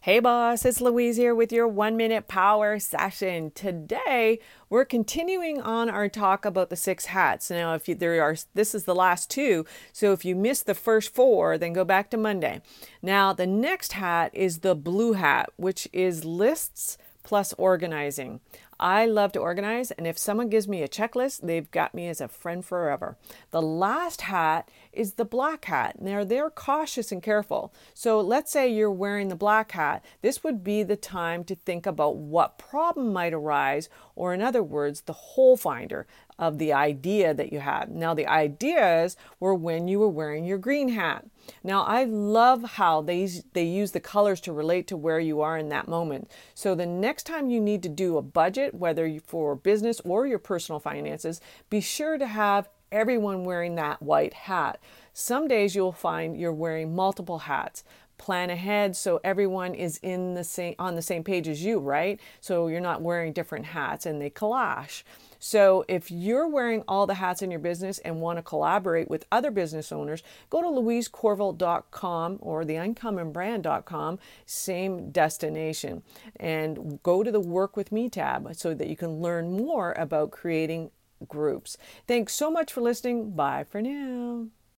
Hey boss, it's Louise here with your one minute power session. Today, we're continuing on our talk about the six hats. Now, if you, there are, this is the last two, so if you missed the first four, then go back to Monday. Now, the next hat is the blue hat, which is lists plus organizing. I love to organize, and if someone gives me a checklist, they've got me as a friend forever. The last hat is the black hat. Now, they're cautious and careful. So, let's say you're wearing the black hat. This would be the time to think about what problem might arise, or in other words, the hole finder of the idea that you had. Now, the ideas were when you were wearing your green hat. Now, I love how they, they use the colors to relate to where you are in that moment. So, the next time you need to do a budget, whether for business or your personal finances, be sure to have everyone wearing that white hat. Some days you'll find you're wearing multiple hats. Plan ahead so everyone is in the same on the same page as you, right? So you're not wearing different hats and they clash. So if you're wearing all the hats in your business and want to collaborate with other business owners, go to louisecorville.com or theuncommonbrand.com, same destination, and go to the Work with Me tab so that you can learn more about creating groups. Thanks so much for listening. Bye for now.